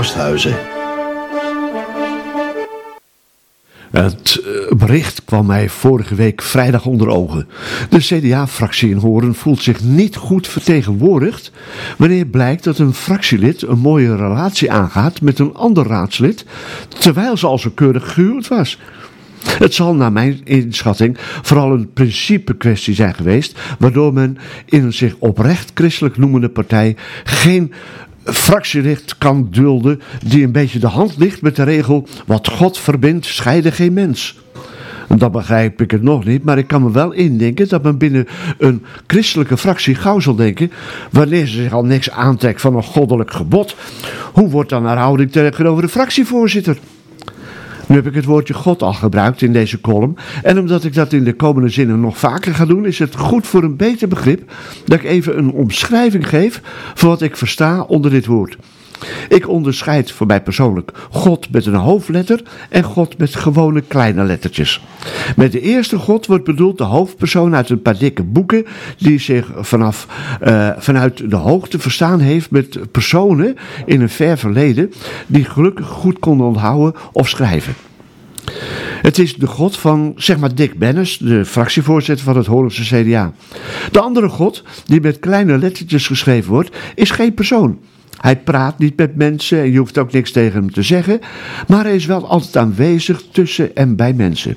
Rosthuizen. Het eh, bericht kwam mij vorige week vrijdag onder ogen. De CDA-fractie in Horen voelt zich niet goed vertegenwoordigd wanneer blijkt dat een fractielid een mooie relatie aangaat met een ander raadslid, terwijl ze al zo keurig gehuwd was. Het zal naar mijn inschatting vooral een principe kwestie zijn geweest, waardoor men in een zich oprecht christelijk noemende partij geen fractielid kan dulden die een beetje de hand ligt met de regel wat God verbindt, scheiden geen mens. En dat begrijp ik het nog niet, maar ik kan me wel indenken dat men binnen een christelijke fractie gauw zal denken, wanneer ze zich al niks aantrekt van een goddelijk gebod, hoe wordt dan haar houding tegenover de fractievoorzitter? Nu heb ik het woordje God al gebruikt in deze column. En omdat ik dat in de komende zinnen nog vaker ga doen, is het goed voor een beter begrip dat ik even een omschrijving geef van wat ik versta onder dit woord. Ik onderscheid voor mij persoonlijk God met een hoofdletter en God met gewone kleine lettertjes. Met de eerste God wordt bedoeld de hoofdpersoon uit een paar dikke boeken die zich vanaf, uh, vanuit de hoogte verstaan heeft met personen in een ver verleden die gelukkig goed konden onthouden of schrijven. Het is de God van, zeg maar, Dick Bennis, de fractievoorzitter van het Horense CDA. De andere God, die met kleine lettertjes geschreven wordt, is geen persoon. Hij praat niet met mensen en je hoeft ook niks tegen hem te zeggen, maar hij is wel altijd aanwezig tussen en bij mensen.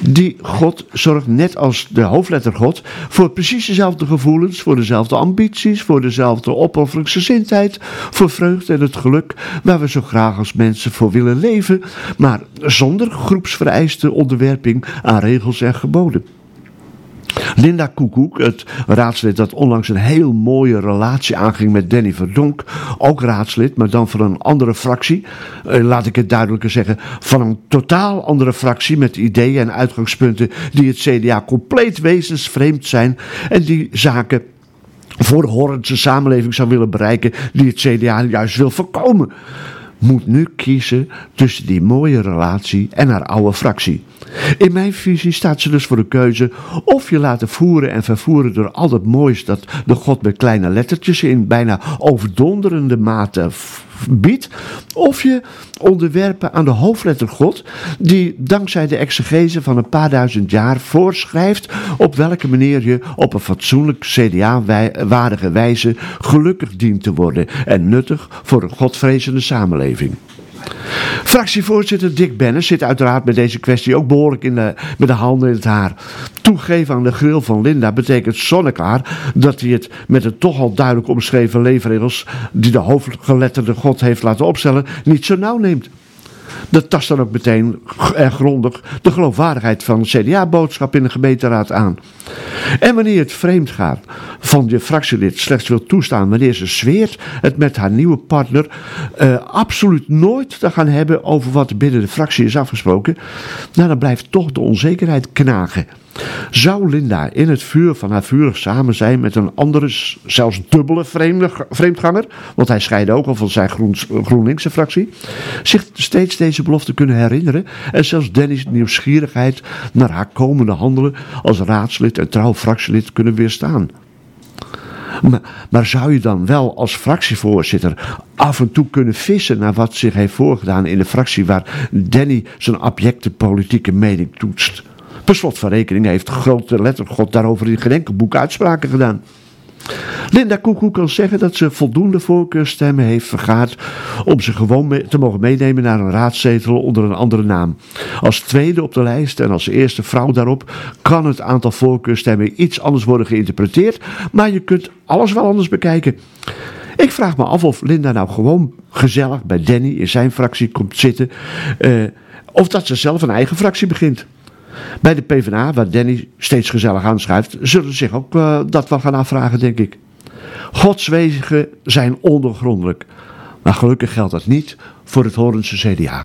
Die God zorgt net als de hoofdletter God voor precies dezelfde gevoelens, voor dezelfde ambities, voor dezelfde opofferingsgezindheid, voor vreugde en het geluk waar we zo graag als mensen voor willen leven, maar zonder groepsvereiste onderwerping aan regels en geboden. Linda Koekoek, het raadslid dat onlangs een heel mooie relatie aanging met Danny Verdonk, ook raadslid, maar dan van een andere fractie, eh, laat ik het duidelijker zeggen, van een totaal andere fractie met ideeën en uitgangspunten die het CDA compleet wezensvreemd zijn en die zaken voor de Horrendse samenleving zou willen bereiken die het CDA juist wil voorkomen moet nu kiezen tussen die mooie relatie en haar oude fractie. In mijn visie staat ze dus voor de keuze of je laten voeren en vervoeren door al dat moois dat de God met kleine lettertjes in bijna overdonderende mate biedt, of je onderwerpen aan de hoofdletter God, die dankzij de exegese van een paar duizend jaar voorschrijft op welke manier je op een fatsoenlijk CDA-waardige wijze gelukkig dient te worden en nuttig voor een godvrezende samenleving. Fractievoorzitter Dick Bennis zit uiteraard met deze kwestie ook behoorlijk in de, met de handen in het haar. Toegeven aan de grill van Linda betekent zonneklaar dat hij het met de toch al duidelijk omschreven leefregels die de hoofdgeletterde God heeft laten opstellen niet zo nauw neemt. Dat tast dan ook meteen erg grondig de geloofwaardigheid van CDA-boodschap in de gemeenteraad aan. En wanneer het vreemd gaat van je fractielid slechts wil toestaan wanneer ze zweert het met haar nieuwe partner uh, absoluut nooit te gaan hebben over wat binnen de fractie is afgesproken, nou dan blijft toch de onzekerheid knagen. Zou Linda in het vuur van haar vurig samen zijn met een andere, zelfs dubbele vreemdganger, want hij scheidde ook al van zijn GroenLinkse fractie, zich steeds deze belofte kunnen herinneren en zelfs Dennis' nieuwsgierigheid naar haar komende handelen als raadslid en trouw fractielid kunnen weerstaan? Maar, maar, zou je dan wel als fractievoorzitter af en toe kunnen vissen naar wat zich heeft voorgedaan in de fractie waar Danny zijn abjecte politieke mening toetst? Per slot van rekening heeft grote lettergod daarover in geen enkel boek uitspraken gedaan. Linda Koekoek kan zeggen dat ze voldoende voorkeurstemmen heeft vergaard om ze gewoon te mogen meenemen naar een raadzetel onder een andere naam. Als tweede op de lijst en als eerste vrouw daarop kan het aantal voorkeurstemmen iets anders worden geïnterpreteerd, maar je kunt alles wel anders bekijken. Ik vraag me af of Linda nou gewoon gezellig bij Danny in zijn fractie komt zitten, uh, of dat ze zelf een eigen fractie begint. Bij de PvdA, waar Danny steeds gezellig aanschuift, zullen ze zich ook uh, dat wel gaan afvragen, denk ik. Gods wegen zijn ondergrondelijk. Maar gelukkig geldt dat niet voor het Horense CDA.